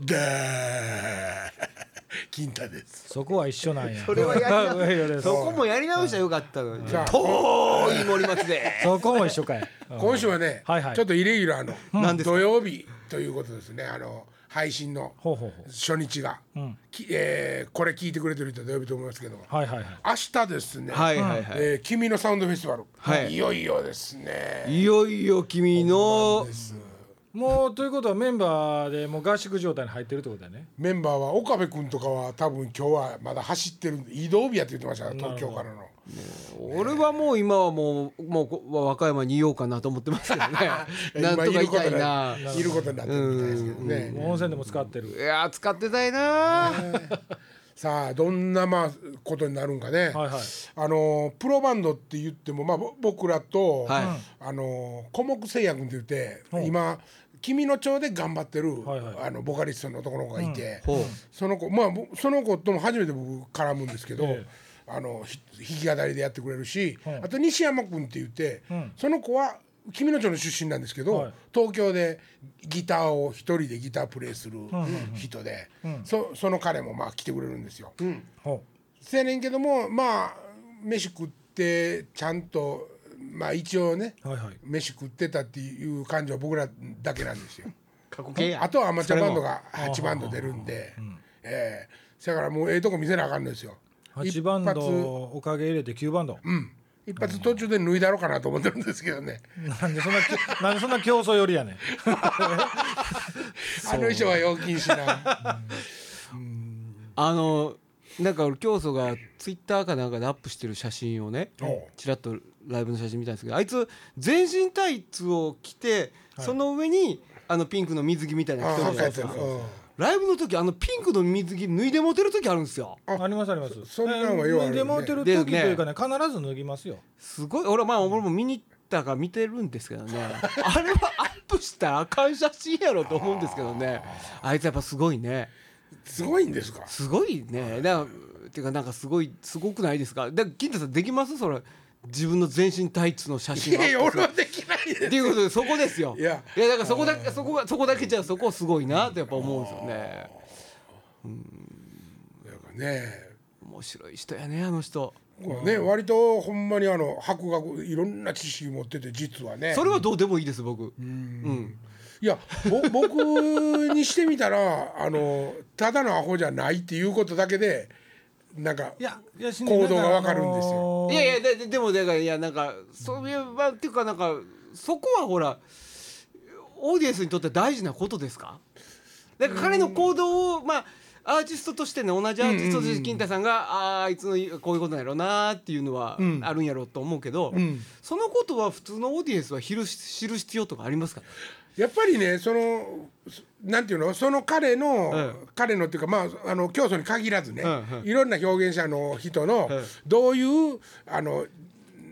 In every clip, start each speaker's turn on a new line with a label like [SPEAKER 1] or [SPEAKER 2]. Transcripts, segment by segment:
[SPEAKER 1] で 金太です。
[SPEAKER 2] そこは一緒なんや。
[SPEAKER 3] それはやりなそこもやり直したらよかったのに。
[SPEAKER 1] さあ。
[SPEAKER 3] 遠い森松で。
[SPEAKER 2] そこも一緒かい。うん。
[SPEAKER 1] 今週はね、
[SPEAKER 2] はいはい。
[SPEAKER 1] ちょっとイレギュラーの土曜日ということですね。あの配信の
[SPEAKER 2] ほうほうほ
[SPEAKER 1] 初日が、
[SPEAKER 2] ん。
[SPEAKER 1] きえーこれ聞いてくれてる人は土曜日と思いますけど。
[SPEAKER 2] うはいはいはい。
[SPEAKER 1] 明日ですね、
[SPEAKER 3] はいはいはい。
[SPEAKER 1] えー君のサウンドフェスティバル、
[SPEAKER 3] はい。
[SPEAKER 1] いよいよですね。
[SPEAKER 3] いよいよ君の
[SPEAKER 2] もうということはメンバーでもう合宿状態に入ってるってことだよね。
[SPEAKER 1] メンバーは岡部君とかは多分今日はまだ走ってる移動日やって言ってました東京からの。
[SPEAKER 3] 俺はもう今はもうもうこ和歌山にいようかなと思ってますけどね。なんとかいたいな。
[SPEAKER 1] 今いることになってるみたいですけどね。
[SPEAKER 2] もう温泉でも使ってる
[SPEAKER 3] いやー使ってたいな
[SPEAKER 1] さあどんなまあことになるんかね、
[SPEAKER 2] はいはい。
[SPEAKER 1] あのプロバンドって言っても、まあ、ぼ僕らと、
[SPEAKER 3] はい。
[SPEAKER 1] あの古木製薬って言って、今君の町で頑張ってる、
[SPEAKER 2] はいはい。
[SPEAKER 1] あのボカリストの男の子がいて、
[SPEAKER 3] ほう。
[SPEAKER 1] その子まあぼその子とも初めて僕絡むんですけど、
[SPEAKER 2] え
[SPEAKER 1] あのひ弾き語りでやってくれるし、
[SPEAKER 2] はい。
[SPEAKER 1] あと西山君って言って、
[SPEAKER 2] ん。
[SPEAKER 1] その子は君の町の出身なんですけど、
[SPEAKER 2] はい。
[SPEAKER 1] 東京でギターを一人でギタープレイする人で、そその彼もまあ来てくれるんですよ。
[SPEAKER 2] ほ
[SPEAKER 1] せやねんけどもまあ飯食ってちゃんとまあ一応ね
[SPEAKER 2] うはいはい。
[SPEAKER 1] 飯食ってたっていう感じは僕らだけなんですよ。
[SPEAKER 3] 過去形や。
[SPEAKER 1] あとはアマチュアバンドが8バンド出るんで、ええだからもうええとこ見せなあかんのですよ。
[SPEAKER 2] 8バン
[SPEAKER 1] 一
[SPEAKER 2] ドおかげ入れて9バンド
[SPEAKER 1] うん。一発途中で脱いだろうかなと思ってるんですけどね。
[SPEAKER 2] なんでそんななんでそんな競争寄りやねん。
[SPEAKER 1] あの衣装は陽気にしな。
[SPEAKER 3] あのなんか俺教祖がツイッターかなんかでアップしてる写真をねちらっとライブの写真見たんですけどあいつ全身タイツを着て、その上にあのピンクの水着みたいなの着て
[SPEAKER 1] あ
[SPEAKER 3] るじゃないですか。
[SPEAKER 1] うん。
[SPEAKER 3] ライブの時あのピンクの水着脱いで持てる時あるんですよ。
[SPEAKER 1] あ
[SPEAKER 2] ありますあります。
[SPEAKER 1] そんなんはよね。
[SPEAKER 2] 脱いでもうてる時というかね必ず脱ぎますよ
[SPEAKER 3] すごい俺はまあ俺も見に行ったから見てるんですけどね。あれはアップしたらあかん写真やろと思うんですけどね。あいつやっぱすごいね。
[SPEAKER 1] すごいんですか？
[SPEAKER 3] すごいね。だからていうかなんかすごいすごくないですか？だ金太さんできます？それ自分の全身タイツの写
[SPEAKER 1] い
[SPEAKER 3] 真をア
[SPEAKER 1] やいや俺はできないです。
[SPEAKER 3] っていうことでそこですよ。
[SPEAKER 1] いや。
[SPEAKER 3] いやだからそこだけそこがそこだけじゃそこすごいなってやっぱ思うんですよね。
[SPEAKER 1] なん。かね。
[SPEAKER 3] 面白い人やねあの人。
[SPEAKER 1] ね、割とほんまにあの博学いろんな知識持ってて実はね。
[SPEAKER 3] それはどうでもいいです僕。うん。
[SPEAKER 1] いやぼ僕にしてみたらあのただのアホじゃないっていうことだけでなんか
[SPEAKER 2] いやいや
[SPEAKER 1] 行動がわかるんですよ。
[SPEAKER 2] よ
[SPEAKER 3] いやいやでででもだからいやなんかそういうまあっていうかなんかそこはほらオーディエンスにとって大事なことですか？だから彼の行動をまあアーティストとしてね同じアーティストとして金太さんがあーあいつのこういうことなんやろうなっていうのはあるんやろうと思うけど、
[SPEAKER 1] ん。
[SPEAKER 3] そのことは普通のオーディエンスは知る知る必要とかありますか？
[SPEAKER 1] やっぱりねそのなんていうの？その彼の、
[SPEAKER 3] うん。
[SPEAKER 1] 彼のっていうかまああの教祖に限らずね、
[SPEAKER 3] うんうん。
[SPEAKER 1] いろんな表現者の人の、
[SPEAKER 3] うん。
[SPEAKER 1] どういうあの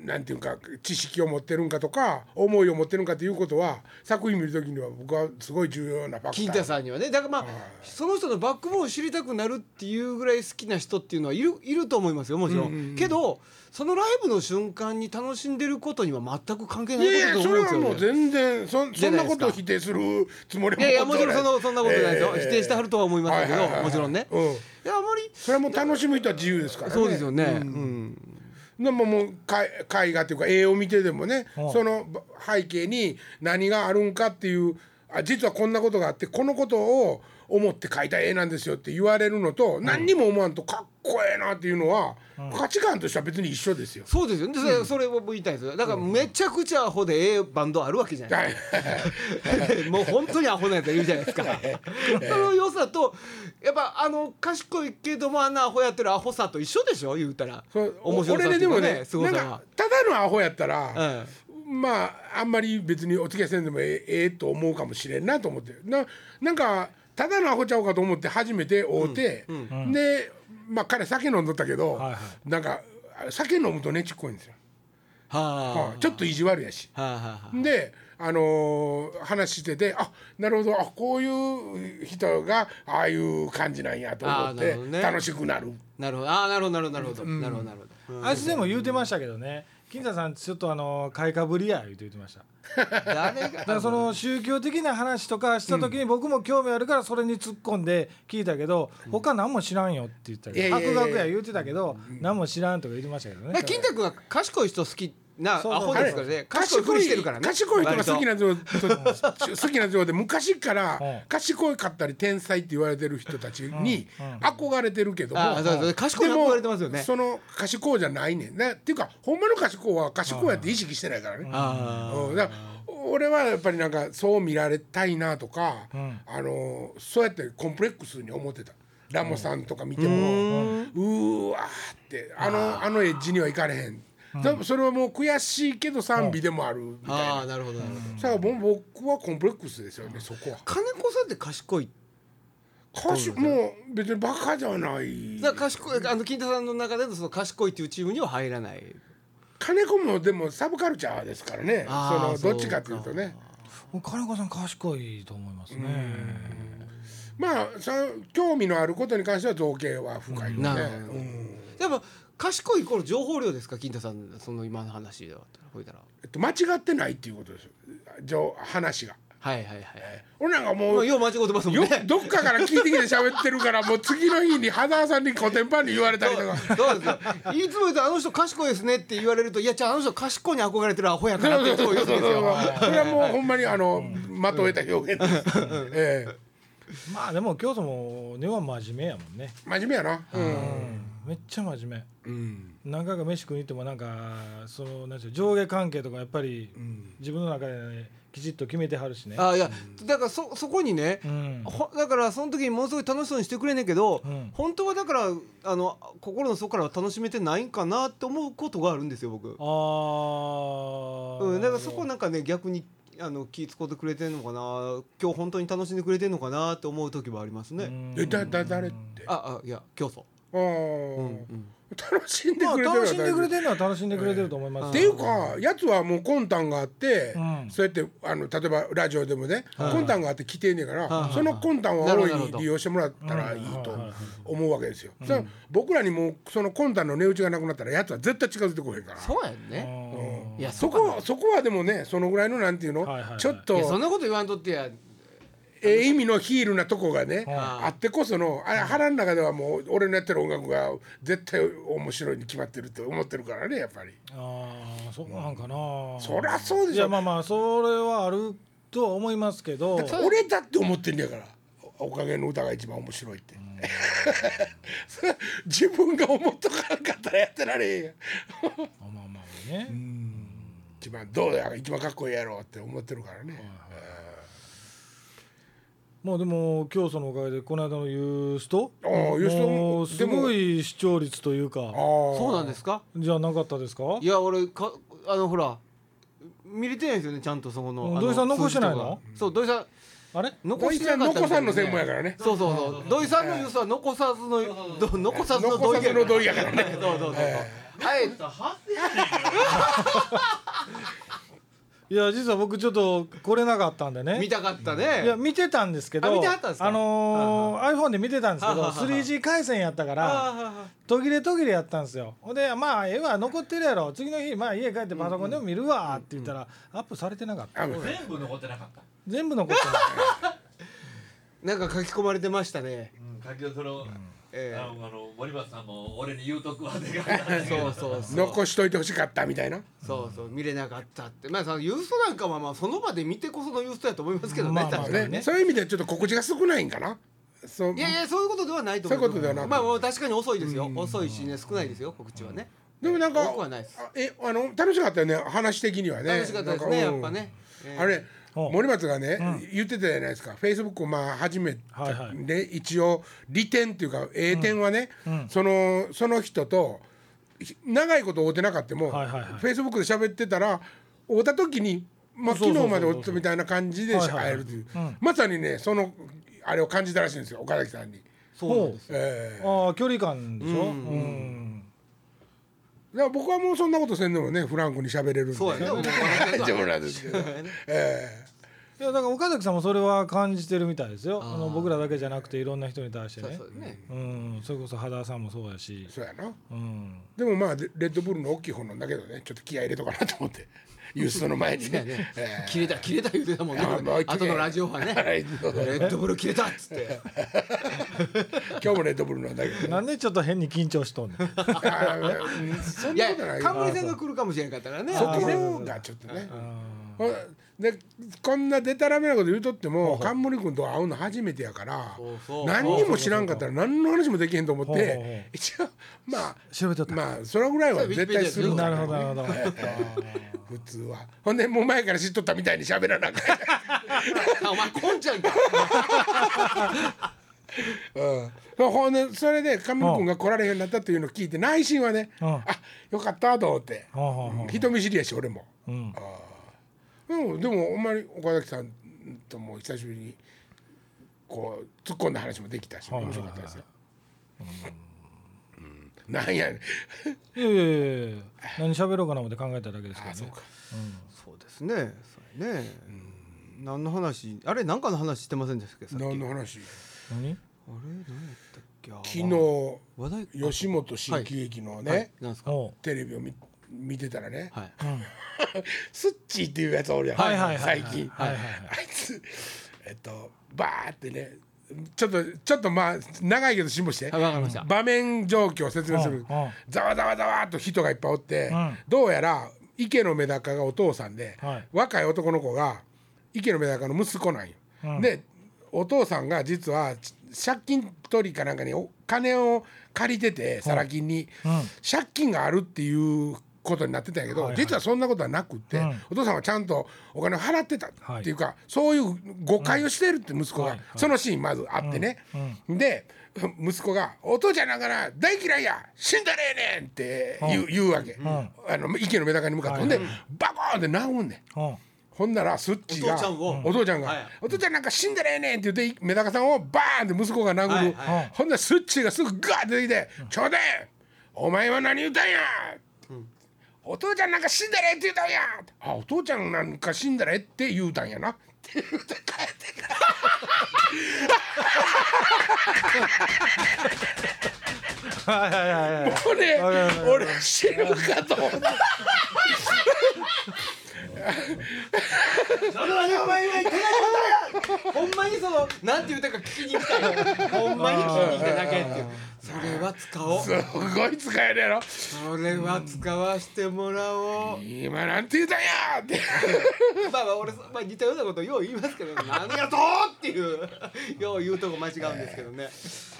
[SPEAKER 1] なんていうか知識を持ってるんかとか思いを持ってるんかということは作品見るときには僕はすごい重要なファクター。
[SPEAKER 3] 金太さんにはね。だからまあその人のバックボーンを知りたくなるっていうぐらい好きな人っていうのはいるいると思いますよもちろん,、けどそのライブの瞬間に楽しんでることには全く関係ない
[SPEAKER 1] いやい
[SPEAKER 3] ことだと
[SPEAKER 1] やそれ
[SPEAKER 3] 思うんですよ、ね。
[SPEAKER 1] はもう全然そ
[SPEAKER 3] じゃなですか。
[SPEAKER 1] そんないことを否定するつもりも
[SPEAKER 3] いやいやもちろんそのそんなことないですよ、
[SPEAKER 1] ええ
[SPEAKER 3] 否定してはるとは思いますけど、
[SPEAKER 1] はいはいはいはい
[SPEAKER 3] もちろんね、
[SPEAKER 1] うん
[SPEAKER 3] いやあまり
[SPEAKER 1] それはもう楽しむ人は自由ですからね。
[SPEAKER 3] そうですよね、うん
[SPEAKER 1] でももうか絵画というか絵を見てでもね、
[SPEAKER 2] うん。
[SPEAKER 1] その背景に何があるんかっていうあ実はこんなことがあってこのことを思って描いた絵なんですよって言われるのと、何にも思わんとかっこええなっていうのは、価値観としては別に一緒ですよ。
[SPEAKER 3] そうですよ。ね、それそれを言いたいですよ。だからめちゃくちゃアホでええバンドあるわけじゃない。
[SPEAKER 1] は い
[SPEAKER 3] もう本当にアホなやついるじゃないですか。その良さとやっぱあの賢いけどもあんなアホやってるアホさと一緒でしょ？言うたら。面白さっていうか
[SPEAKER 1] 俺ででもね
[SPEAKER 3] ねすごさは。
[SPEAKER 1] なんか。ただのアホやったら、
[SPEAKER 3] うん。
[SPEAKER 1] まああんまり別にお付き合いせんでもええええと思うかもしれんなと思って。ななんかただのアホちゃうかと思って初めて会うて、でまあ彼酒飲んどったけど、
[SPEAKER 2] はいは
[SPEAKER 1] なんか酒飲むとねちっこいんですよ、
[SPEAKER 3] はあ。
[SPEAKER 1] はいちょっと意地悪やし。
[SPEAKER 3] はあはあはあ。
[SPEAKER 1] であのー話しててあなるほど。あこういう人がああいう感じなんやと思って楽しくなる。
[SPEAKER 3] なるほど。ああなるほどなるほど。なるほどなるほどなるほど。
[SPEAKER 2] あいつでも言うてましたけどね金田さんちょっとあの買いかぶりや言うて言ってました。
[SPEAKER 3] 誰が
[SPEAKER 2] だからその宗教的な話とかした時に僕も興味あるからそれに突っ込んで聞いたけど他何も知らんよって言ったけど博学や言うてたけど何も知らんとか言ってましたけどね。
[SPEAKER 3] まあ金太君は賢い人好きなアホですからね。賢いふりしてるからね
[SPEAKER 1] 賢い人が好き
[SPEAKER 3] な
[SPEAKER 1] な人 好きな人で昔から
[SPEAKER 2] うん。
[SPEAKER 1] 賢かったり天才って言われてる人たちに憧れてるけども、
[SPEAKER 3] あそうそう。賢いに
[SPEAKER 1] でも
[SPEAKER 3] 憧れてますよね。
[SPEAKER 1] その賢いじゃないねんねっていうかほんまの賢いは賢いやって意識してないからね。
[SPEAKER 3] あ
[SPEAKER 1] うん。だから俺はやっぱりなんかそう見られたいなとか、
[SPEAKER 2] ん。
[SPEAKER 1] あのそうやってコンプレックスに思ってた。ラモさんとか見ても、うーわーってあのあのエッジにはいかれへん、でもそれはもう悔しいけど賛美でもあるみたいな、
[SPEAKER 3] あーなるほどなるほど。
[SPEAKER 1] さあもう僕はコンプレックスですよねそこは。
[SPEAKER 3] 金子さんって賢い
[SPEAKER 1] 歌手もう別にバカじゃない。
[SPEAKER 3] だから賢いあの金太さんの中でのその賢いっていうチームには入らない。
[SPEAKER 1] 金子もでもサブカルチャーですからね。そのどっちかというとね。
[SPEAKER 2] 金子さん賢いと思いますね。
[SPEAKER 1] まあその興味のあることに関しては造形は深いよね、
[SPEAKER 3] なるほど。
[SPEAKER 1] うん。
[SPEAKER 3] やっぱ賢いイコール情報量ですか？金太さんその今の話では。ほいたら。
[SPEAKER 1] えっと、間違ってないっていうことですよ。情話が。
[SPEAKER 3] はいはいはい。
[SPEAKER 1] 俺なんかもう
[SPEAKER 3] まあよう間違ってますもん
[SPEAKER 1] よ
[SPEAKER 3] ね
[SPEAKER 1] どっかから聞いてきて喋ってるからもう次の日に羽沢さんにコテンパンに言われたりとか。
[SPEAKER 3] そうですよ。いつも言うとあの人賢いですねって言われるといやじゃああの人賢いに憧れてるアホやからっていつも言うんですよ。
[SPEAKER 1] それはもうほんまにあの的を得た表現です、ええ
[SPEAKER 2] まあでも京都も根は真面目やもんね。
[SPEAKER 1] 真面目やな。うん、
[SPEAKER 2] うんめっちゃ真面
[SPEAKER 1] うん。
[SPEAKER 2] 目何回か飯食いに行ってもなんかそのなん上下関係とかやっぱり自分の中で、ね、きちっと決めてはるしね。
[SPEAKER 3] あいやだからそそこにね
[SPEAKER 2] うん。
[SPEAKER 3] ほだからその時にものすごい楽しそうにしてくれんねんけど、
[SPEAKER 2] うん。
[SPEAKER 3] 本当はだからあの心の底からは楽しめてないんかなって思うことがあるんですよ僕。
[SPEAKER 2] あー。
[SPEAKER 3] うん、だからそこなんかね逆にあの気使ってくれてんのかな今日本当に楽しんでくれてんのかなって思う時はありますね。
[SPEAKER 2] うん。
[SPEAKER 1] えだだ誰って？
[SPEAKER 3] ああいや競争。
[SPEAKER 1] 楽しんで
[SPEAKER 2] まあ
[SPEAKER 1] くれてる
[SPEAKER 2] 楽しんでくれ
[SPEAKER 1] る
[SPEAKER 2] てるのは楽しんでくれてると思います。
[SPEAKER 1] っていうかやつはもう魂胆があって、
[SPEAKER 2] うん。
[SPEAKER 1] そうやってあの例えばラジオでもね、魂胆があって来てんねんから、
[SPEAKER 3] はい
[SPEAKER 1] その魂胆を大いに利用してもらったらいいと思うわけですよ。僕らにもうその魂胆の値打ちがなくなったらやつは絶対近づいてこへんから。
[SPEAKER 3] そうやんね。
[SPEAKER 2] うん。
[SPEAKER 3] いや
[SPEAKER 1] そこはそこはでもねそのぐらいのなんていうの、ちょっと
[SPEAKER 3] そんなこと言わんとってや。
[SPEAKER 1] ええ意味のヒールなとこがね、
[SPEAKER 3] あ
[SPEAKER 1] あってこそのあれ腹の中ではもう俺のやってる音楽が絶対面白いに決まってるって思ってるからねやっぱり。
[SPEAKER 2] ああそうなんかな。
[SPEAKER 1] そりゃそうでしょ。
[SPEAKER 2] いやまあまあそれはあるとは思いますけど。
[SPEAKER 1] 俺だって思ってんねやから。おかげの歌が一番面白いって、それ 自分が思っとかなかったらやってられへんやん。
[SPEAKER 2] まあまあまあね。
[SPEAKER 1] 一番どうや一番かっこいいやろって思ってるからね、
[SPEAKER 2] まあでも今日そのおかげでこの間のユースト？
[SPEAKER 1] ああユースト
[SPEAKER 2] すごい視聴率というか。
[SPEAKER 1] ああ。
[SPEAKER 3] そうなんですか？
[SPEAKER 2] じゃなかったですか？
[SPEAKER 3] いや俺かあのほら見れてないんですよねちゃんとそこの。
[SPEAKER 2] 土井さん残してないの？
[SPEAKER 3] そう土井さん。
[SPEAKER 2] あれ？
[SPEAKER 3] 残してなんかった
[SPEAKER 1] さんの専門やからね。
[SPEAKER 3] そうそうそう。土井さんのユースは残さずのど残さずの
[SPEAKER 1] 土井
[SPEAKER 3] や
[SPEAKER 1] やからね。
[SPEAKER 3] そうそうそうそう。は い
[SPEAKER 2] いや実は僕ちょっと来れなかったんでね。
[SPEAKER 3] 見たかった
[SPEAKER 2] いや
[SPEAKER 3] ね
[SPEAKER 2] 見てたんですけど
[SPEAKER 3] あ見てはったんですか？
[SPEAKER 2] あのー iPhone で見てたんですけど
[SPEAKER 3] はははは
[SPEAKER 2] 3G 回線やったから
[SPEAKER 3] あ
[SPEAKER 2] 途切れ途切れやったんですよ。ほんでまあええわ残ってるやろ。次の日まあ家帰ってパソコンでも見るわって言ったらアップされてなかった。
[SPEAKER 4] 全部残ってなかった。
[SPEAKER 2] 全部残ってない
[SPEAKER 3] ー なんか書き込まれてましたね。
[SPEAKER 4] うん、書きその、
[SPEAKER 3] え
[SPEAKER 4] あのあの森松さんも俺に言うとくわでか
[SPEAKER 3] え そうそうそう。
[SPEAKER 1] 残しといてほしかったみたいな？
[SPEAKER 3] そうそう見れなかったって。まあそのユーストなんかはまあその場で見てこそのユーストやと思いますけどね
[SPEAKER 2] まあまあ
[SPEAKER 3] 確かに
[SPEAKER 1] ね。そういう意味ではちょっと心地が少ないんかな？そう。
[SPEAKER 3] いやいやそういうことではないと思
[SPEAKER 1] そういうことではなく
[SPEAKER 3] まあもう確かに遅いですよ。遅いしね少ないですよ告知はね。
[SPEAKER 1] でもなんか
[SPEAKER 3] 多くはないです。
[SPEAKER 1] あえあの楽しかったよね話的にはね。
[SPEAKER 3] 楽しかったですねやっぱね。ええ。
[SPEAKER 1] あれ森松がね、
[SPEAKER 2] うん。
[SPEAKER 1] 言ってたじゃないですか。フェイスブックをまあ始めた。
[SPEAKER 2] はいはい。
[SPEAKER 1] で一応利点っていうか A 点はね、
[SPEAKER 2] うん。
[SPEAKER 1] そのその人とひ長いこと会うてなかったも、
[SPEAKER 2] はいはいはい。
[SPEAKER 1] フェイスブックで喋ってたら会うた時に、まあ、昨日まで会ってたみたいな感じで
[SPEAKER 2] はいはいはい。
[SPEAKER 1] 会えるという、
[SPEAKER 2] うん。
[SPEAKER 1] まさにねそのあれを感じたらしいんですよ岡崎さんに。
[SPEAKER 3] そうです。
[SPEAKER 1] ええ。
[SPEAKER 2] ああ距離感でしょ？
[SPEAKER 3] うん
[SPEAKER 2] うん
[SPEAKER 1] だから僕はもうそんなことせんでもねフランクに喋れるんで。
[SPEAKER 3] そうやね。
[SPEAKER 1] 大丈夫なんですけど、え
[SPEAKER 2] え。いやだから岡崎さんもそれは感じてるみたいですよ。
[SPEAKER 3] あー。
[SPEAKER 2] あの僕らだけじゃなくていろんな人に対して
[SPEAKER 3] そう
[SPEAKER 2] ね
[SPEAKER 3] そうね。
[SPEAKER 2] うん。それこそ肌さんもそうやし。
[SPEAKER 1] そうやな。
[SPEAKER 2] うん。
[SPEAKER 1] でもまあレレッドブルの大きい方なんだけどね。ちょっと気合い入れとかなと思ってユーストの前にね。
[SPEAKER 3] ね。
[SPEAKER 1] えー
[SPEAKER 3] 切れた切れた言うてたもんね。後のラジオはね。レッドブル切れたっつって。
[SPEAKER 1] 今日もレッドブルなんだけ。ど
[SPEAKER 2] なんでちょっと変に緊張しとんねん。
[SPEAKER 1] そん
[SPEAKER 3] いや
[SPEAKER 1] なことないよ。
[SPEAKER 3] 冠さんが来るかもしれんかったからね。
[SPEAKER 1] そこがちょっとねでこんなデタラメなこと言うとっても冠君と会うの初めてやから何にも知らんかったら何の話もできへんと思って一応まあ
[SPEAKER 2] ー調べとった、
[SPEAKER 1] まあそれぐらいは絶対する
[SPEAKER 2] なるほどなるほど。
[SPEAKER 1] 普通は。ほんでもう前から知っとったみたいに喋らなあか
[SPEAKER 3] お前こんちゃんか。
[SPEAKER 1] うん、ほんでそれで神野君が来られへんようになったっていうのを聞いて内心はね、
[SPEAKER 2] うん。
[SPEAKER 1] あよかったと思って、人見知りやし俺も、
[SPEAKER 2] うん
[SPEAKER 1] うん、でもほんまに岡崎さんとも久しぶりにこう突っ込んだ話もできたし
[SPEAKER 2] はい
[SPEAKER 1] 面白かったですよ。うん。なんやねん。
[SPEAKER 2] いやいやいや何喋ろうかな思って考えただけですけどね。
[SPEAKER 1] そうか。
[SPEAKER 3] そうですね。そうやね。何の話あれ何かの話してませんでしたっけさっき。
[SPEAKER 1] 何の話？
[SPEAKER 2] 何？
[SPEAKER 3] あれ何やったっけ？あ
[SPEAKER 1] 昨日
[SPEAKER 3] 話題
[SPEAKER 1] 吉本新喜劇のね、
[SPEAKER 3] はい。なんですか？
[SPEAKER 2] おう。
[SPEAKER 1] テレビを見見てたらね、
[SPEAKER 3] はい。
[SPEAKER 2] うん。
[SPEAKER 1] スッチーっていうやつおるやん、
[SPEAKER 2] はいはいはい
[SPEAKER 1] 最近、
[SPEAKER 2] はいはいはい。
[SPEAKER 1] あいつえっとバーってねちょっとちょっとまあ長いけど辛抱して。
[SPEAKER 3] はいわかりました。
[SPEAKER 1] 場面状況を説明する。
[SPEAKER 2] うんうん。
[SPEAKER 1] ざわざわざわっと人がいっぱいおって、
[SPEAKER 2] うん。
[SPEAKER 1] どうやら池のメダカがお父さんで、
[SPEAKER 2] はい。
[SPEAKER 1] 若い男の子が池のメダカの息子なんよ。
[SPEAKER 2] うん。
[SPEAKER 1] でお父さんが実は借金取りかなんかにお金を借りててサラ金に、
[SPEAKER 2] うん。
[SPEAKER 1] 借金があるっていうことになってたんやけど、
[SPEAKER 2] はいはい。
[SPEAKER 1] 実はそんなことはなくって、
[SPEAKER 2] うん。
[SPEAKER 1] お父さんはちゃんとお金を払ってたっていうか、そういう誤解をしてるって息子が、
[SPEAKER 2] はいはい。
[SPEAKER 1] そのシーンまずあってね、で息子が「お父ちゃんなんかな大嫌いや死んだらええねん」って言う,、言うわけ、あの池のメダカに向かって、ほんでバコーンって殴んねん。
[SPEAKER 2] うん。
[SPEAKER 1] ほんならスッチが
[SPEAKER 3] お父ちゃんを。
[SPEAKER 1] お父ちゃんが、
[SPEAKER 3] はい。
[SPEAKER 1] お父ちゃんなんか死んだらええねん」って言ってメダカさんをバーンって息子が殴る、
[SPEAKER 3] はい。
[SPEAKER 2] はい
[SPEAKER 1] ほんならスッチがすぐガーって出てきて「ちょうだい。お前は何言うたんや!」お父ちゃんなんか死んだらええって言うたんや!」あお父ちゃんなんか死んだらええって言うたんやな」って言うて帰って
[SPEAKER 2] はいはいはいはい。
[SPEAKER 1] これ
[SPEAKER 2] わかるわかる
[SPEAKER 1] 俺死ぬかと。思った
[SPEAKER 3] それはねお前今言ってないことや。ほんまにそのなんて言うたか聞きに来たよ。ほんまに聞きに来ただけっていう。それは使おう。
[SPEAKER 1] すごい使えるやろ。
[SPEAKER 3] それは使わしてもらおう。
[SPEAKER 1] 今なんて言うたんやって。
[SPEAKER 3] まあまあ俺、まあ、似たようなことよう言いますけど何やとっていう。よう言うとこ間違うんですけどね。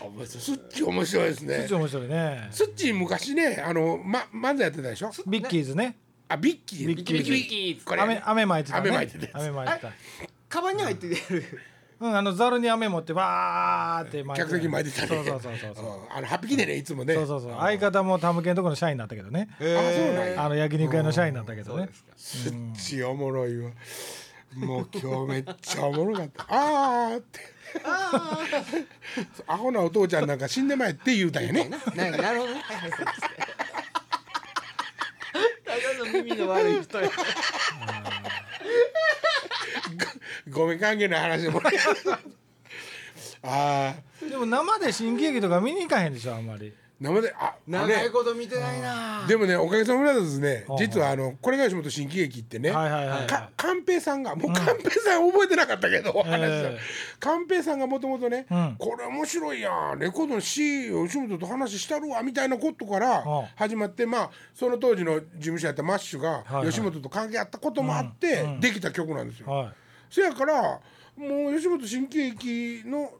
[SPEAKER 1] 面白い。スッチ面白いですね。
[SPEAKER 2] そっち面白いね。
[SPEAKER 1] スッチ昔ねあの、ま、漫才やってたでしょ？
[SPEAKER 2] ビッキーズね。
[SPEAKER 1] あビッキー
[SPEAKER 2] ビッキーズ。
[SPEAKER 1] ビッキーこれ。
[SPEAKER 2] 雨雨巻いてたね。
[SPEAKER 1] 雨巻いてた
[SPEAKER 2] 雨巻いてた。
[SPEAKER 3] カバンに入ってる
[SPEAKER 2] うんあのざるに雨持ってわーって
[SPEAKER 1] 客席巻いてたね。
[SPEAKER 2] そうそうそうそうそう。
[SPEAKER 1] うん。あのハッピーでねいつもね。
[SPEAKER 2] そうそうそう。相方もタムケンとこの社員になったけどね。
[SPEAKER 1] あそうなんや
[SPEAKER 2] あの焼肉屋の社員になったけどね。
[SPEAKER 1] スッチおもろいわ。もう今日めっちゃおもろかった。あーって。アホなお父ちゃんなんか死んでまえって言うたんやね。
[SPEAKER 3] な。なるほどね。はいはいそうですただの耳の悪い人や
[SPEAKER 1] ごめん関係ない話でもああ
[SPEAKER 2] でも生で新喜劇とか見に行かへんでしょあんまり。
[SPEAKER 1] 生でああ
[SPEAKER 3] 長
[SPEAKER 1] ね。
[SPEAKER 3] いこと見てないな。
[SPEAKER 1] でもねおかげさまでですね
[SPEAKER 2] はあ
[SPEAKER 1] 実はあのこれが吉本新喜劇ってね、
[SPEAKER 2] はいはいはい
[SPEAKER 1] か寛平さんがもう寛平さん覚えてなかったけど、話した
[SPEAKER 2] ええ
[SPEAKER 1] 寛平さんがもともとね、
[SPEAKER 2] うん。
[SPEAKER 1] これ面白いやんレコードの C 吉本と話したるわみたいなことから
[SPEAKER 2] はあ
[SPEAKER 1] 始まってまあその当時の事務所やったマッシュが吉本と関係あったこともあってできた曲なんですよ。
[SPEAKER 2] は
[SPEAKER 1] そやからもう吉本新喜劇の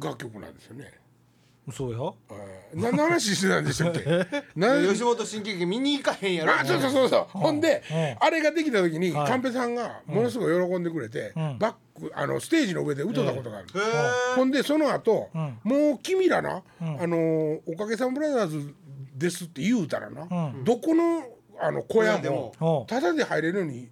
[SPEAKER 1] 楽曲なんですよね。
[SPEAKER 2] いそうよ
[SPEAKER 1] 何の話してたんでしたっけ？な
[SPEAKER 3] 吉本新喜劇見に行かへんやろ。
[SPEAKER 1] あそうそうそうそう、ほんで、
[SPEAKER 2] うん。
[SPEAKER 1] あれができた時に、
[SPEAKER 2] はい。
[SPEAKER 1] カンペさんがものすごい喜んでくれて、
[SPEAKER 2] ん。
[SPEAKER 1] バックあのステージの上で歌ったことがある、ほんでその後、
[SPEAKER 2] ん。
[SPEAKER 1] もう君らな、あのおかげさんブラザーズですって言うたらな、
[SPEAKER 2] ん。
[SPEAKER 1] どこのあの小屋
[SPEAKER 3] で
[SPEAKER 1] も
[SPEAKER 2] も
[SPEAKER 1] タダで入れるように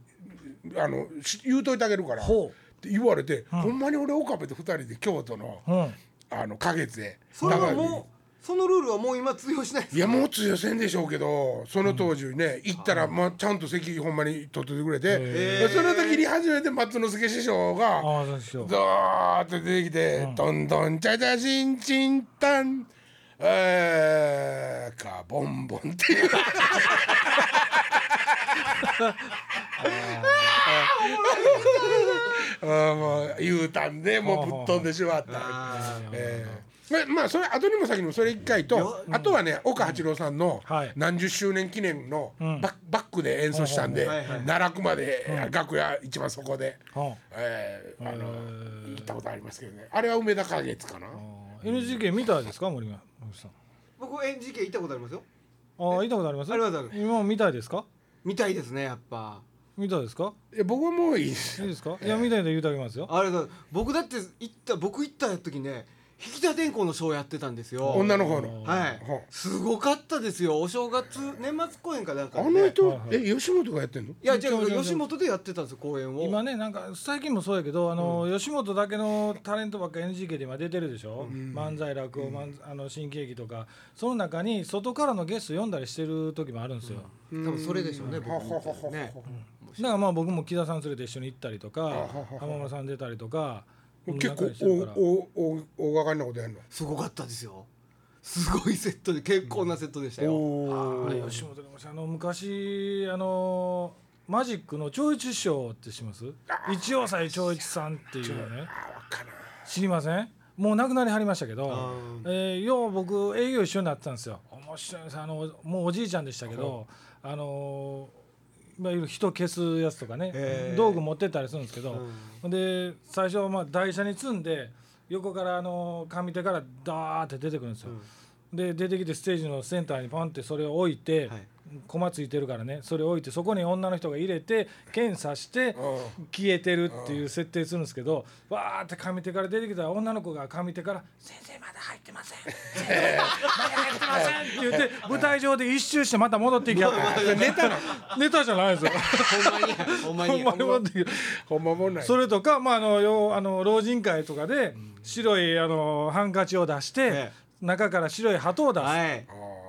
[SPEAKER 1] あのし言うといてあげるから。っ
[SPEAKER 2] ほ
[SPEAKER 1] て言われて、ほんまに俺岡部と二人で京都の
[SPEAKER 2] ううん。
[SPEAKER 1] あの花月で
[SPEAKER 3] それはもうそのルールはもう今通用しないです
[SPEAKER 1] いやもう通用せんでしょうけどその当時ね行ったら、まあ、ちゃんと席ほんまに取っててくれて、その時に初めて松之助師匠が
[SPEAKER 2] ああそうしよ。う
[SPEAKER 1] ドーッと出てきて「どん。どんちゃちゃちんちんたん」えー、かボンボンっていう あーもう言うたん。でもうぶっ飛ん。でしまった。えーままあそれ後にも先にもそれ一回とあとはね岡八郎さん。の何十周年記念のバックで演奏したん。で奈落まで楽屋一番そこで
[SPEAKER 2] は
[SPEAKER 1] えあの行ったことありますけどねあれは梅田花月かな
[SPEAKER 2] NGK 見たですか森が森さん。
[SPEAKER 3] 僕 NGK 行ったことありますよ
[SPEAKER 2] ああ行ったことあります
[SPEAKER 3] ありますあります
[SPEAKER 2] 今見たいですか
[SPEAKER 3] 見たいですねやっぱ
[SPEAKER 2] 見たいですか？
[SPEAKER 1] いや僕はもういいです
[SPEAKER 2] いいですか？いや見たいで言うてあげますよ。
[SPEAKER 3] あれだ僕だって行った僕行った時ね引田天功のショーやってたんですよ。
[SPEAKER 1] 女の方の。
[SPEAKER 3] はい。すごかったですよ。お正月年末公演かなんかで。
[SPEAKER 1] あ
[SPEAKER 3] ね
[SPEAKER 1] の人え吉本がやってんの？
[SPEAKER 3] いや違
[SPEAKER 2] 違う違う違う
[SPEAKER 3] う吉本でやってたんですよ公演を。
[SPEAKER 2] 今ねなんか最近もそうやけどあの、吉本だけのタレントばっか NGK で今出てるでしょ、漫才落語、漫あの新喜劇とか。その中に外からのゲスト読んだりしてる時もあるんですよ、
[SPEAKER 3] 多分それでしょうね僕
[SPEAKER 1] ははははは
[SPEAKER 3] ね。
[SPEAKER 2] だからまあ僕も木田さん連れて一緒に行ったりとか浜村さん出たりとか
[SPEAKER 1] 結構大大大大掛かりなことやるの
[SPEAKER 3] すごかったですよすごいセットで結構なセットでしたよ
[SPEAKER 1] お
[SPEAKER 2] あれ吉本でもあの昔あのマジックの長一師匠って知ってます一応祭長一さんっていうね知りませんもう亡くなりはりましたけど
[SPEAKER 3] あ、
[SPEAKER 2] えー、よう僕営業一緒になってたんですよ面白いですあのもうおじいちゃんでしたけど、あのいわゆる人消すやつとかね。
[SPEAKER 3] へー。
[SPEAKER 2] 道具持ってったりするんですけど、ほん。で最初はまあ台車に積んで横からあの上手からダーって出てくるんですよ。で出てきてステージのセンターにパンってそれを置いて、
[SPEAKER 3] はい
[SPEAKER 2] 駒ついてるからね。それを置いてそこに女の人が入れて検査して消えてるっていう設定するんですけどわーって上手から出てきたら女の子が上手から「先生まだ入ってません。先生まだ入ってません」って言って舞台上で一周してまた戻っていきやった。ネタなネタじゃないですよ。
[SPEAKER 3] ほんまに
[SPEAKER 2] ほ
[SPEAKER 3] ほんまに
[SPEAKER 1] ほんまもんない。
[SPEAKER 2] それとか、まあ、あのようあの老人会とかで白いあのハンカチを出して、
[SPEAKER 3] ええ。
[SPEAKER 2] 中から白い鳩を出す。
[SPEAKER 3] はい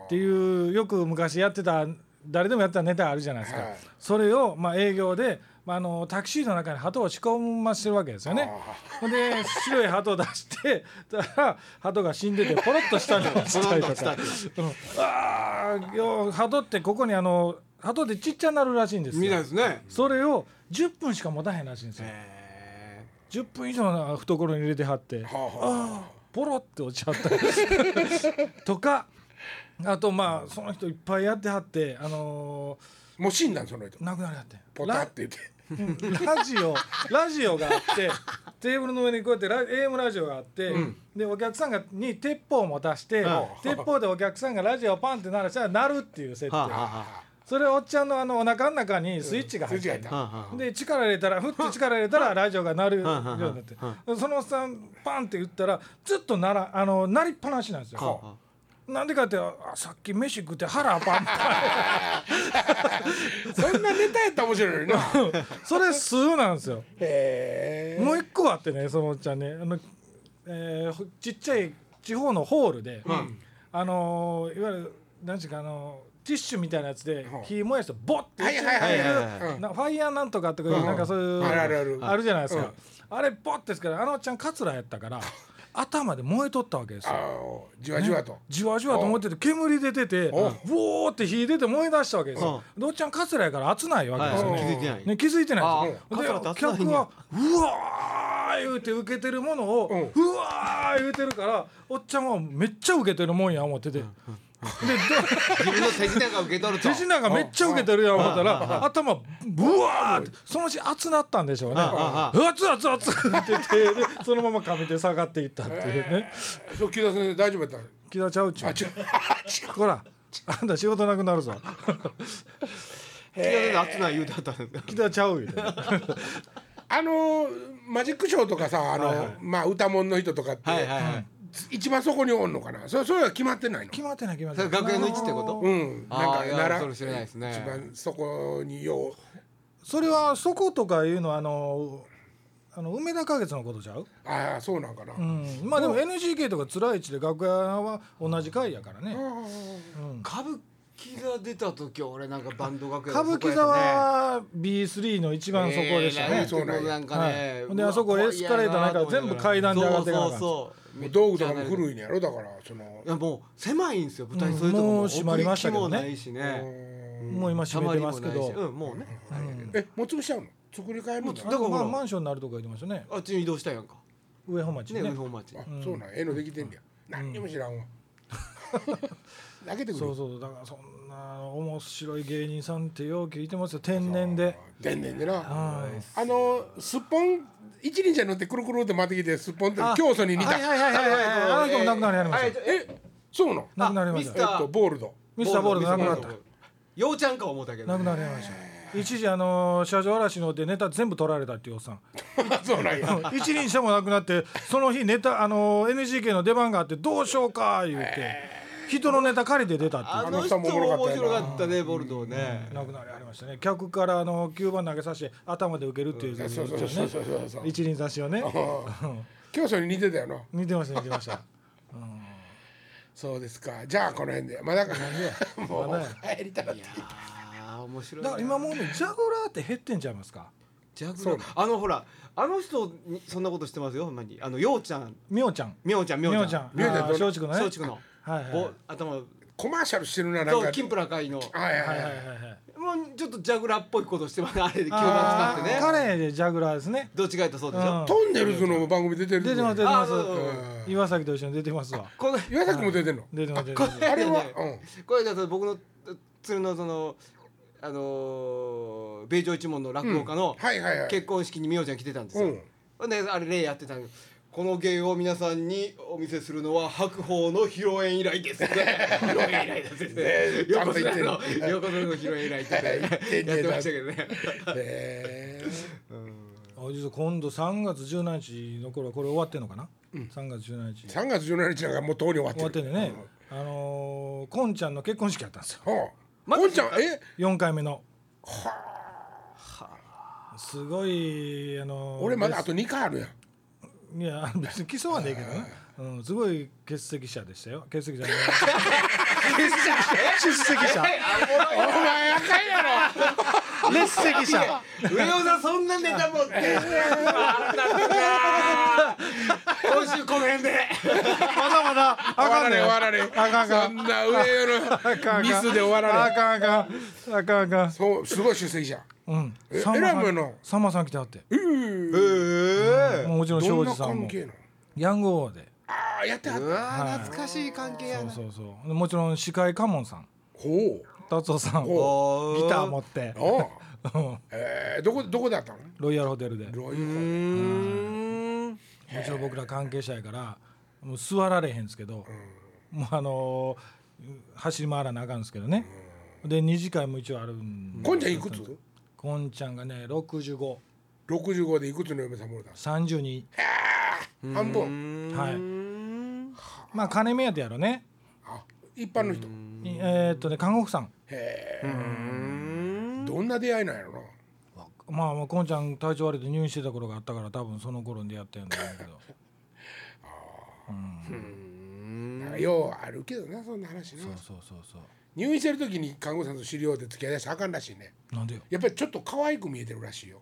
[SPEAKER 2] っていうよく昔やってた誰でもやってたネタあるじゃないですか、
[SPEAKER 1] はい。
[SPEAKER 2] それを、まあ、営業で、まあ、あのタクシーの中に鳩を仕込ませてるわけですよね。で白い鳩を出して たら鳩が死んでてポロッと下に落ちた。りとかああよ鳩ってここにあの鳩ってちっちゃなるらしいんです
[SPEAKER 3] 見ない
[SPEAKER 2] よ。
[SPEAKER 3] ですね。
[SPEAKER 2] それを10分しか持たへんらしいんですよ。
[SPEAKER 3] へ
[SPEAKER 2] 10分以上の懐に入れてはって、
[SPEAKER 1] はあは
[SPEAKER 2] ああ。ポロって落ちちゃった。とかあとまあその人いっぱいやってはってあの
[SPEAKER 1] もう死んだんその人。
[SPEAKER 2] ー、亡くなりはって
[SPEAKER 1] ポタって言って。
[SPEAKER 2] ララジオラジオがあって テーブルの上にこうやってラ AM ラジオがあって、でお客さんがに鉄砲を持たして、鉄砲でお客さんがラジオをパンって鳴らしたら鳴るっていう設定、
[SPEAKER 3] はあはあは
[SPEAKER 2] それおっちゃんのあのお腹の中にスイッチが入ってで力入れたらふって力入れたらラジオが鳴るようになって
[SPEAKER 3] は
[SPEAKER 2] そのおっさんパンって言ったらずっとならあの鳴りっぱなしなんですよ。なんでかってあさっき飯食って腹パンパ
[SPEAKER 1] そんなネタやったら面白いな。
[SPEAKER 2] ン それ数なんですよ。もう一個あってねそのおっちゃんね。あの、えーほちっちゃい地方のホールで、あのーいわゆる何ていうかあのティッシュみたいなやつで
[SPEAKER 1] はあ
[SPEAKER 2] 火燃やしてボッて
[SPEAKER 1] はいはいはい
[SPEAKER 3] はい
[SPEAKER 2] なファイヤーなんとかとか、
[SPEAKER 1] うん。
[SPEAKER 2] なんかそういう
[SPEAKER 1] ある
[SPEAKER 2] じゃないですか、あれボッてですからあのおっちゃんカツラやったから頭で燃えとったわけですよ。
[SPEAKER 1] じわじわと
[SPEAKER 2] じわじわと思ってて煙出てて
[SPEAKER 1] お
[SPEAKER 2] うおーって火出て燃え出したわけですよ。でおっちゃんカツラやから熱ないわけですよ
[SPEAKER 3] はい
[SPEAKER 2] ね。
[SPEAKER 3] 気づいてない
[SPEAKER 2] ね気づいてない
[SPEAKER 3] あ
[SPEAKER 2] ですよ。
[SPEAKER 3] ーカツラって熱ないんや
[SPEAKER 2] 客はうわー言うて受けてるものを
[SPEAKER 1] うん
[SPEAKER 2] うわー言うてるからおっちゃんはめっちゃ受けてるもんや思ってて。で
[SPEAKER 3] 自分の手品が受け取ると。
[SPEAKER 2] 手品がめっちゃ受けてるやん思ったら頭ブワーってそのうち熱なったんでしょうね。
[SPEAKER 3] あ
[SPEAKER 2] 熱熱熱って言ってでそのまま上手下がっていったっていうね。
[SPEAKER 1] そう木田先生大丈夫やった
[SPEAKER 2] 木田ちゃうっちゅう。ほらあんた仕事なくなるぞ。
[SPEAKER 3] 木田先生熱ない言うてはったんですか？
[SPEAKER 2] 木田ちゃうよ
[SPEAKER 1] あのーマジックショーとかさあの、まあ歌もんの人とかって、
[SPEAKER 3] はいはいはい
[SPEAKER 1] 一番そこにおんのかな？そそれは決まってないの？
[SPEAKER 2] 決まってない決まって
[SPEAKER 3] それ
[SPEAKER 2] ない
[SPEAKER 3] 楽屋の位置ってこと？
[SPEAKER 1] うん。なんかなら
[SPEAKER 3] それ知らないですね。
[SPEAKER 1] 一番そこによう
[SPEAKER 2] それはそことかいうのはあのあの梅田花月のことちゃう？
[SPEAKER 1] ああそうなんかな、
[SPEAKER 2] うん。まあでも NGK とかつらいちで楽屋は同じ回やからね、うん、
[SPEAKER 3] 歌舞伎座出た時は俺なんかバンド楽屋
[SPEAKER 2] 歌舞伎座は B3 の一番そこでしたね、
[SPEAKER 1] そうなん
[SPEAKER 3] かね、
[SPEAKER 2] はい。であそこエスカレーターないから全部階段で上がっていかな
[SPEAKER 3] そうそう
[SPEAKER 1] もう道具とかも古いんやろだからその。
[SPEAKER 3] いやもう狭いんですよ舞台
[SPEAKER 2] うん。
[SPEAKER 3] そういうとこ
[SPEAKER 2] も。う閉まりましたけどね。
[SPEAKER 3] ないしね。
[SPEAKER 2] もう今閉めてますけど。
[SPEAKER 3] うん。もうね、
[SPEAKER 1] えもう潰しちゃうの？作り変え
[SPEAKER 3] もうだから
[SPEAKER 2] マンションになるとか言ってましたね。
[SPEAKER 3] あっちに移動したやんか。
[SPEAKER 2] 上本町
[SPEAKER 3] ね。
[SPEAKER 2] ね
[SPEAKER 3] 上本町
[SPEAKER 1] そうなんええのできてんねや。何にも知らんわ。投げてくる。
[SPEAKER 2] そうそうだからそんな面白い芸人さんってよう聞いてますよ。天然で。
[SPEAKER 1] 天然でな。
[SPEAKER 2] はい。
[SPEAKER 1] あのすっぽん一輪車乗ってくるくるって回ってきてすっぽんって
[SPEAKER 2] あ
[SPEAKER 1] 教祖に似た。
[SPEAKER 2] はいはいはいはいはいあの人も亡くなりました
[SPEAKER 1] えそうなの？
[SPEAKER 2] 亡くなりました
[SPEAKER 3] あミスター。
[SPEAKER 1] えっとボールド。
[SPEAKER 2] ミスターボールが亡くなった。
[SPEAKER 3] ようちゃんか思ったけど。
[SPEAKER 2] 亡くなりました。一時あの車上嵐のでネタ全部取られたっていうおっさん。
[SPEAKER 1] そうなんや。
[SPEAKER 2] 一輪車もなくなってその日ネタあの NGK の出番があってどうしようか言うて人のネタ借りて出たっていう。
[SPEAKER 3] あの人も面白かったね。ボルドーね。
[SPEAKER 2] 亡くなりありましたね。客からあの9番投げさせて頭で受けるっていう、
[SPEAKER 1] そうそうそうそうそうそう。
[SPEAKER 2] 一輪差しをね。
[SPEAKER 1] 教祖に似てたよな
[SPEAKER 2] 似てました似てました
[SPEAKER 1] そうですか。じゃあこの辺で。まだか もう帰りたかっ
[SPEAKER 3] いやー面白い
[SPEAKER 2] だから今もうねジャグラーって減ってんちゃいますか？
[SPEAKER 3] ジャグラー？あのほらあの人にそんなことしてますよほんまに。あのようちゃん。
[SPEAKER 2] みおちゃん。
[SPEAKER 3] みょうちゃんみょうちゃん。
[SPEAKER 2] みおちゃん。
[SPEAKER 1] みおちゃん
[SPEAKER 2] 松竹のね
[SPEAKER 3] 松竹の
[SPEAKER 2] はいはい。
[SPEAKER 3] ぼ頭。
[SPEAKER 1] コマーシャルしてるななんか。
[SPEAKER 3] そう金プラ会の。
[SPEAKER 1] はいはいはい。い
[SPEAKER 2] ははい
[SPEAKER 3] もうちょっとジャグラーっぽいことしてます。あれで吸盤使ってね。
[SPEAKER 2] 彼でジャグラーですね。
[SPEAKER 3] どっちかいうとそうでしょ？
[SPEAKER 2] うん。
[SPEAKER 1] トンネルズの番組出てる
[SPEAKER 2] 出てます出てます。
[SPEAKER 3] あそうそうそう。
[SPEAKER 2] 岩崎と一緒に出てますわ。
[SPEAKER 3] この
[SPEAKER 1] 岩崎も出てんの？
[SPEAKER 2] 出てます出てます。
[SPEAKER 3] これ
[SPEAKER 1] あれは？
[SPEAKER 3] ね
[SPEAKER 1] うん。
[SPEAKER 3] これだと僕の鶴のそのあのー米朝一門の落語家の
[SPEAKER 1] はいはいはい。
[SPEAKER 3] 結婚式にみおちゃん来てたんですよ。
[SPEAKER 1] うん。
[SPEAKER 3] ほんであれ例やってたのこの芸を皆さんにお見せするのは白鵬の披露宴以来です。披露宴以来ですね。
[SPEAKER 1] ちゃん
[SPEAKER 3] 横綱
[SPEAKER 1] と言ってんの
[SPEAKER 3] の横綱の披露宴以来って
[SPEAKER 1] 言ってんね
[SPEAKER 3] やってましたけどね。
[SPEAKER 1] へ
[SPEAKER 2] あ実は今度3月17日の頃はこれ終わってんのかな、3月17日。
[SPEAKER 1] ー3月17日なんかもうとうに終わってる。
[SPEAKER 2] 終わってんでね、あのー、こんちゃんの結婚式やったんですよ。
[SPEAKER 1] はあ
[SPEAKER 3] ま
[SPEAKER 1] こんちゃんえ
[SPEAKER 2] ？4回目の。すごいあのー
[SPEAKER 1] 俺まだあと2回あるやん
[SPEAKER 2] いや別に競わねえけどね、うん、すごい欠席者でしたよ。欠席者。出席者？
[SPEAKER 1] お前あかんやろ。
[SPEAKER 2] 列席者。
[SPEAKER 3] 上尾さんそんなネタ持って。今週この辺で。
[SPEAKER 2] まだまだ。あ
[SPEAKER 1] 終わ
[SPEAKER 2] からんね
[SPEAKER 1] れ終わられ
[SPEAKER 2] あかんあかん。
[SPEAKER 1] そんな上のミスで終わられ
[SPEAKER 2] あかんあかんあかん。あかん
[SPEAKER 1] そうすごい出席者。
[SPEAKER 2] うん。
[SPEAKER 1] え
[SPEAKER 2] さんまさん
[SPEAKER 1] 偉いもんやな
[SPEAKER 2] さんまさん来てはって。
[SPEAKER 3] ええ。
[SPEAKER 2] もちろん庄司さんも。
[SPEAKER 1] 関係なの？
[SPEAKER 2] ヤング王で。
[SPEAKER 1] ああやってはった。
[SPEAKER 3] うわー。懐かしい関係やな。
[SPEAKER 2] そうそうそう。でもちろん司会カモンさん。
[SPEAKER 1] ほ
[SPEAKER 2] 達夫さん。
[SPEAKER 1] ほ
[SPEAKER 2] ギター持って。
[SPEAKER 1] うああえーどこどこだったの？
[SPEAKER 2] ロイヤルホテルで。も
[SPEAKER 1] ロイ
[SPEAKER 3] うーん。
[SPEAKER 2] ちろん僕ら関係者やからもう座られへんですけど、もうあのー走り回らなあかんですけどね、で二次会も一応あるん
[SPEAKER 1] こんちゃんいくつ？
[SPEAKER 2] こんちゃんがね65
[SPEAKER 1] 65でいくつの嫁さんもらった
[SPEAKER 2] 32
[SPEAKER 1] 半分。
[SPEAKER 2] はい。まあ金目当てやろね。
[SPEAKER 1] あ一般の人。
[SPEAKER 2] いえーっとね看護婦さん。
[SPEAKER 1] へえどんな出会いなんやろな
[SPEAKER 2] まあまあこんちゃん体調悪いて入院してた頃があったから多分その頃に出会ったんだろうけど。
[SPEAKER 1] なん。かようあるけどなそんな話な。
[SPEAKER 2] そうそうそうそう。
[SPEAKER 1] 入院してる時に看護師さんと知り合うて付き合いだしたらあかんらしいね。
[SPEAKER 2] なんでよ？
[SPEAKER 1] やっぱりちょっと可愛く見えてるらしいよ。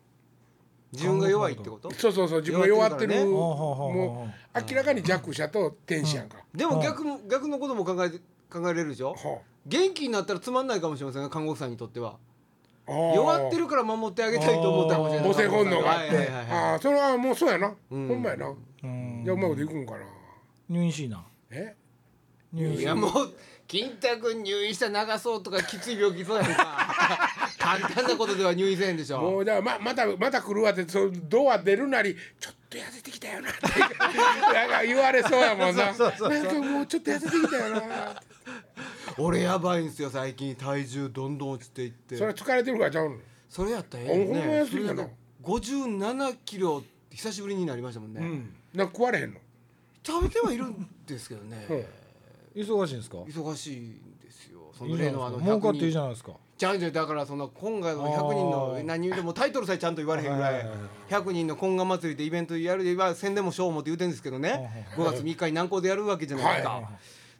[SPEAKER 3] 自分が弱いってこと？
[SPEAKER 1] そうそうそう自分が弱ってる。
[SPEAKER 3] 弱ってるからね
[SPEAKER 1] もう明らかに弱者と天使やんか、
[SPEAKER 3] でも逆も逆のことも考えて考えれるでしょ？
[SPEAKER 1] は
[SPEAKER 3] 元気になったらつまんないかもしれませんね看護婦さんにとっては弱ってるから守ってあげたいと思ったかもしれない。
[SPEAKER 1] 母性本能があって、ああそれはもうそうやな、
[SPEAKER 3] ん。
[SPEAKER 1] ほんまやな、
[SPEAKER 2] うん。
[SPEAKER 1] じゃあうまいこといくんかな。
[SPEAKER 2] 入院しいな。
[SPEAKER 1] え？
[SPEAKER 2] 入院しい
[SPEAKER 3] いやもう金太君入院したら流そうとかきつい病気そうやんか。簡単なことでは入院せんでしょ。
[SPEAKER 1] もうじゃあままたまた来るわってそのドア出るなりちょっと痩せてきたよなって。なんか言われそうやもんな。なんかもうちょっと痩せてきたよな
[SPEAKER 3] 俺やばいんすよ最近体重どんどん落ちていって。
[SPEAKER 1] それ疲れてるからちゃうの？
[SPEAKER 3] それやったらええ
[SPEAKER 1] ほん
[SPEAKER 3] それなんか57キロ久しぶりになりましたもんね、
[SPEAKER 1] うん。なんか食われへんの？
[SPEAKER 3] 食べてはいるんですけどね、
[SPEAKER 2] 忙しいんですか？
[SPEAKER 3] 忙しいんですよ。その例のあの
[SPEAKER 2] 儲かっていいじ
[SPEAKER 3] ゃ
[SPEAKER 2] ゃないですか。
[SPEAKER 3] じゃあじゃあだからその今回の100人の何言うてもタイトルさえちゃんと言われへんぐらい
[SPEAKER 2] はいはいはい
[SPEAKER 3] 100人の今賀祭りでイベントやるでは宣伝もうもって言うてんですけどね。5月3日に南港でやるわけじゃないです
[SPEAKER 1] はい
[SPEAKER 3] か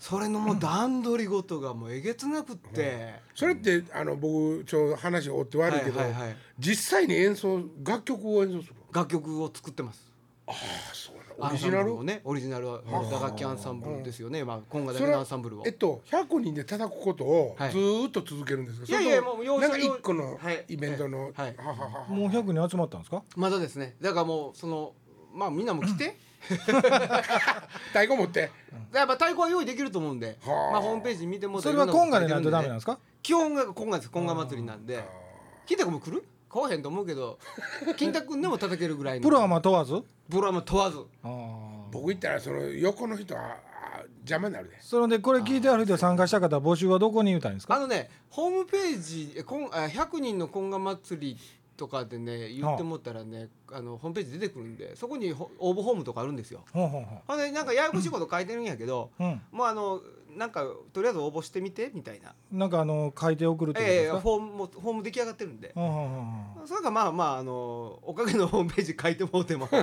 [SPEAKER 3] それのもう段取りごとがもうえげつなくって。
[SPEAKER 1] それってあの僕ちょっと話を追って悪いけど、
[SPEAKER 3] はいはいはい。
[SPEAKER 1] 実際に演奏楽曲を演奏する
[SPEAKER 3] 楽曲を作ってます。
[SPEAKER 1] あそうオリジナル
[SPEAKER 3] をねオリジナル？は打楽器アンサンブルですよね。まあ今賀だけのアンサンブルを。
[SPEAKER 1] えっと100人で叩くことを
[SPEAKER 3] はい。
[SPEAKER 1] ずーっと続けるんですか、
[SPEAKER 3] いやいや
[SPEAKER 1] それと
[SPEAKER 3] もう要所
[SPEAKER 1] なんか一個の
[SPEAKER 3] はい。
[SPEAKER 1] イベントの、
[SPEAKER 3] はい。
[SPEAKER 1] はははは
[SPEAKER 2] もう100人集まったんですか？
[SPEAKER 3] まだですね。だからもうそのまあみんなも来て
[SPEAKER 1] 太鼓持って。
[SPEAKER 3] やっぱ太鼓は用意できると思うんで、
[SPEAKER 1] はあ。
[SPEAKER 3] まあ、ホームページ見ても
[SPEAKER 2] それは今賀でないとダメなん
[SPEAKER 3] で
[SPEAKER 2] ですか？
[SPEAKER 3] 基本が今賀です。今賀祭りなんで。金太君も来る？来おへんと思うけど金太君でも叩けるぐらいの。
[SPEAKER 2] プロはまあ問わず？
[SPEAKER 3] プロはもう問わず。
[SPEAKER 2] あー。
[SPEAKER 1] 僕行ったらその横の人はあ邪魔になるで。
[SPEAKER 2] それでこれ聞いてある人参加した方募集はどこに言うたらいいんですか？
[SPEAKER 3] あのねホームページえこんあ100人の今賀祭りとかでね言ってもったらねあのホームページ出てくるんでそこにほ応募フォームとかあるんですよ。
[SPEAKER 2] ほ
[SPEAKER 3] んでなんかややこしいこと書いてるんやけど
[SPEAKER 2] ううん。
[SPEAKER 3] もうあのなんかとりあえず応募してみてみたいな。
[SPEAKER 2] なんかあの書いて送るってこと
[SPEAKER 3] ええ
[SPEAKER 2] ですか、
[SPEAKER 3] フォームもフォーム出来上がってるんで。
[SPEAKER 2] ほうほうほうほう
[SPEAKER 3] それがまあまああのおかげのホームページ書いてもうても
[SPEAKER 1] も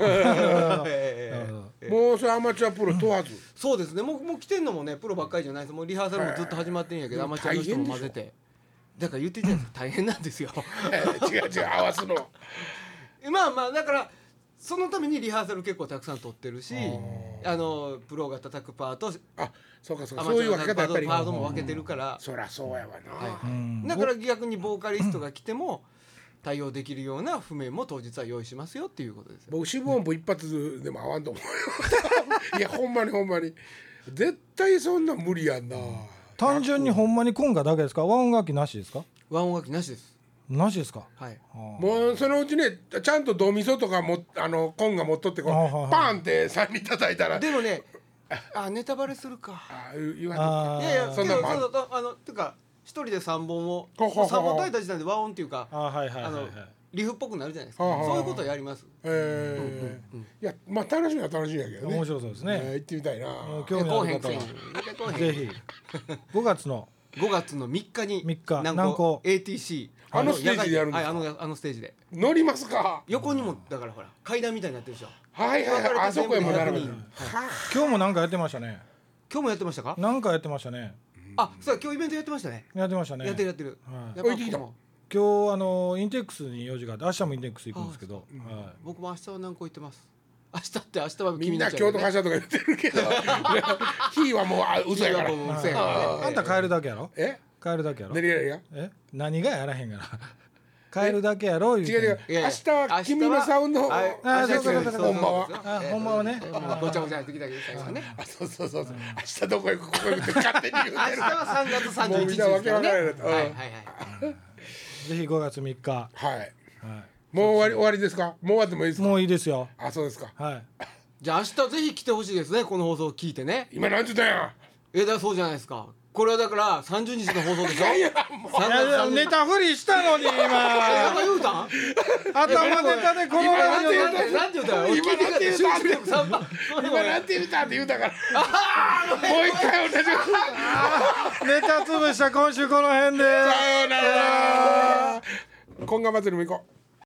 [SPEAKER 1] うそれアマチュアプロ問わず。
[SPEAKER 3] そうですね。もうもう来てんのもねプロばっかりじゃないです。もうリハーサルもずっと始まってるんやけどアマチュアの人も混ぜてだから言ってたやつ 大変なんですよ。
[SPEAKER 1] 違う違う合わすの。
[SPEAKER 3] まあまあだからそのためにリハーサル結構たくさん取ってるしあのプロが叩くパート
[SPEAKER 1] あそうかそう
[SPEAKER 3] ア
[SPEAKER 1] かそういう
[SPEAKER 3] マチュアが叩
[SPEAKER 1] 分け方やっぱり
[SPEAKER 3] くパートも分けてるから。
[SPEAKER 1] そりゃそうやわな、
[SPEAKER 3] はい
[SPEAKER 2] うん。
[SPEAKER 3] だから逆にボーカリストが来ても対応できるような譜面も当日は用意しますよっていうことですよ。
[SPEAKER 1] 僕四分音符一発でも合わんと思うよ。いやほんまにほんまに。絶対そんなん無理やんな
[SPEAKER 2] 単純にほんまにコンガだけですか？和音楽器なしですか？
[SPEAKER 3] 和音楽器なしです。
[SPEAKER 2] なしですか？
[SPEAKER 3] はい。
[SPEAKER 1] もうそのうちねちゃんとドミソとかもあのコンが持っとってこう
[SPEAKER 2] はいはいはい。
[SPEAKER 1] パーンって3人叩いたら。
[SPEAKER 3] でもねあネタバレするか。
[SPEAKER 1] あ言わん
[SPEAKER 2] あー。
[SPEAKER 3] いやいや
[SPEAKER 1] そんなんもある
[SPEAKER 3] けどそうそうあのていうか一人で三本を三本叩いた時点で和音っていうか
[SPEAKER 2] あはいはいはいはい
[SPEAKER 3] リフっぽくなるじゃないですか。
[SPEAKER 1] はあはあ。
[SPEAKER 3] そういうことをやります。
[SPEAKER 1] えー。いやまあ楽しみは楽しみやけどね。
[SPEAKER 2] 面白そうですね。
[SPEAKER 1] えー行ってみたいな。
[SPEAKER 2] 興味ある方は。ぜひ。5月の
[SPEAKER 3] 5月の3日に
[SPEAKER 2] 3日。
[SPEAKER 3] 南
[SPEAKER 2] 南港
[SPEAKER 3] 港 ATC
[SPEAKER 1] あのステージでやるんですか？
[SPEAKER 3] はいあのあのステージで。
[SPEAKER 1] 乗りますか？
[SPEAKER 3] 横にもだからほら階段みたいになってるでしょ。
[SPEAKER 1] はいはいはい。あそこへも並べて
[SPEAKER 3] 全部で100人
[SPEAKER 1] は
[SPEAKER 2] 今日もなんかやってましたね。
[SPEAKER 3] 今日もやってましたか？
[SPEAKER 2] なんかやってましたね。
[SPEAKER 3] あそう今日イベントやってましたね。
[SPEAKER 2] やってましたね。
[SPEAKER 3] やってるやってる。
[SPEAKER 2] はい。
[SPEAKER 3] やっ
[SPEAKER 1] てきた。
[SPEAKER 3] も
[SPEAKER 2] 今日あのインテックスに用事があって明日もインテックス行くんですけど、はい、
[SPEAKER 3] 僕も明日は南港行ってます。明日って明日は
[SPEAKER 1] みんな京都会社とか言ってるけど。火はもうあ嘘やから。
[SPEAKER 3] 火はもう嘘やから。ね
[SPEAKER 2] あんた帰るだけやろ？
[SPEAKER 1] え？
[SPEAKER 2] 帰るだけやろ？え？何がやらへんがな。帰るだけやろ言うて
[SPEAKER 1] 違う違う明日は君のサウンド。
[SPEAKER 3] はい
[SPEAKER 2] あ
[SPEAKER 3] 明日
[SPEAKER 2] そうかそうかそうか。
[SPEAKER 1] ほんまは。
[SPEAKER 2] あほんまはね。
[SPEAKER 3] えーごちゃごちゃやってきたけど最初はね。
[SPEAKER 1] あそうそうそうそう。明日どこ行くここ行くって勝手に言うてる。
[SPEAKER 3] 明日は3月31日です
[SPEAKER 1] もうみんなわけ
[SPEAKER 3] からねはいはいはい
[SPEAKER 2] ぜひ5月3日、は
[SPEAKER 1] はい。
[SPEAKER 2] い、
[SPEAKER 1] もう終わり終わりですか？もう終わってもいいですか？
[SPEAKER 2] もういいですよ。
[SPEAKER 1] あそうですか。
[SPEAKER 2] はい。
[SPEAKER 3] じゃあ明日ぜひ来てほしいですねこの放送を聞いてね。
[SPEAKER 1] 今なんて言ったんや
[SPEAKER 3] えだそうじゃないですかこれはだから30日の放送でしょ？
[SPEAKER 1] いやもう
[SPEAKER 3] 3
[SPEAKER 2] いやいや
[SPEAKER 3] 月30日
[SPEAKER 2] ネタ振りしたのに
[SPEAKER 3] なん
[SPEAKER 2] 今。
[SPEAKER 3] か言うたん
[SPEAKER 2] 頭ネタでこの
[SPEAKER 1] 今
[SPEAKER 2] ラジオ
[SPEAKER 3] なんて言うたん
[SPEAKER 1] 今なんて言うた
[SPEAKER 3] 集中力3番
[SPEAKER 1] 今なんて言うたって言うたから。もう一回同じこと。
[SPEAKER 2] ネタ潰した今週この辺で。
[SPEAKER 1] さようなら。今賀祭りも行こう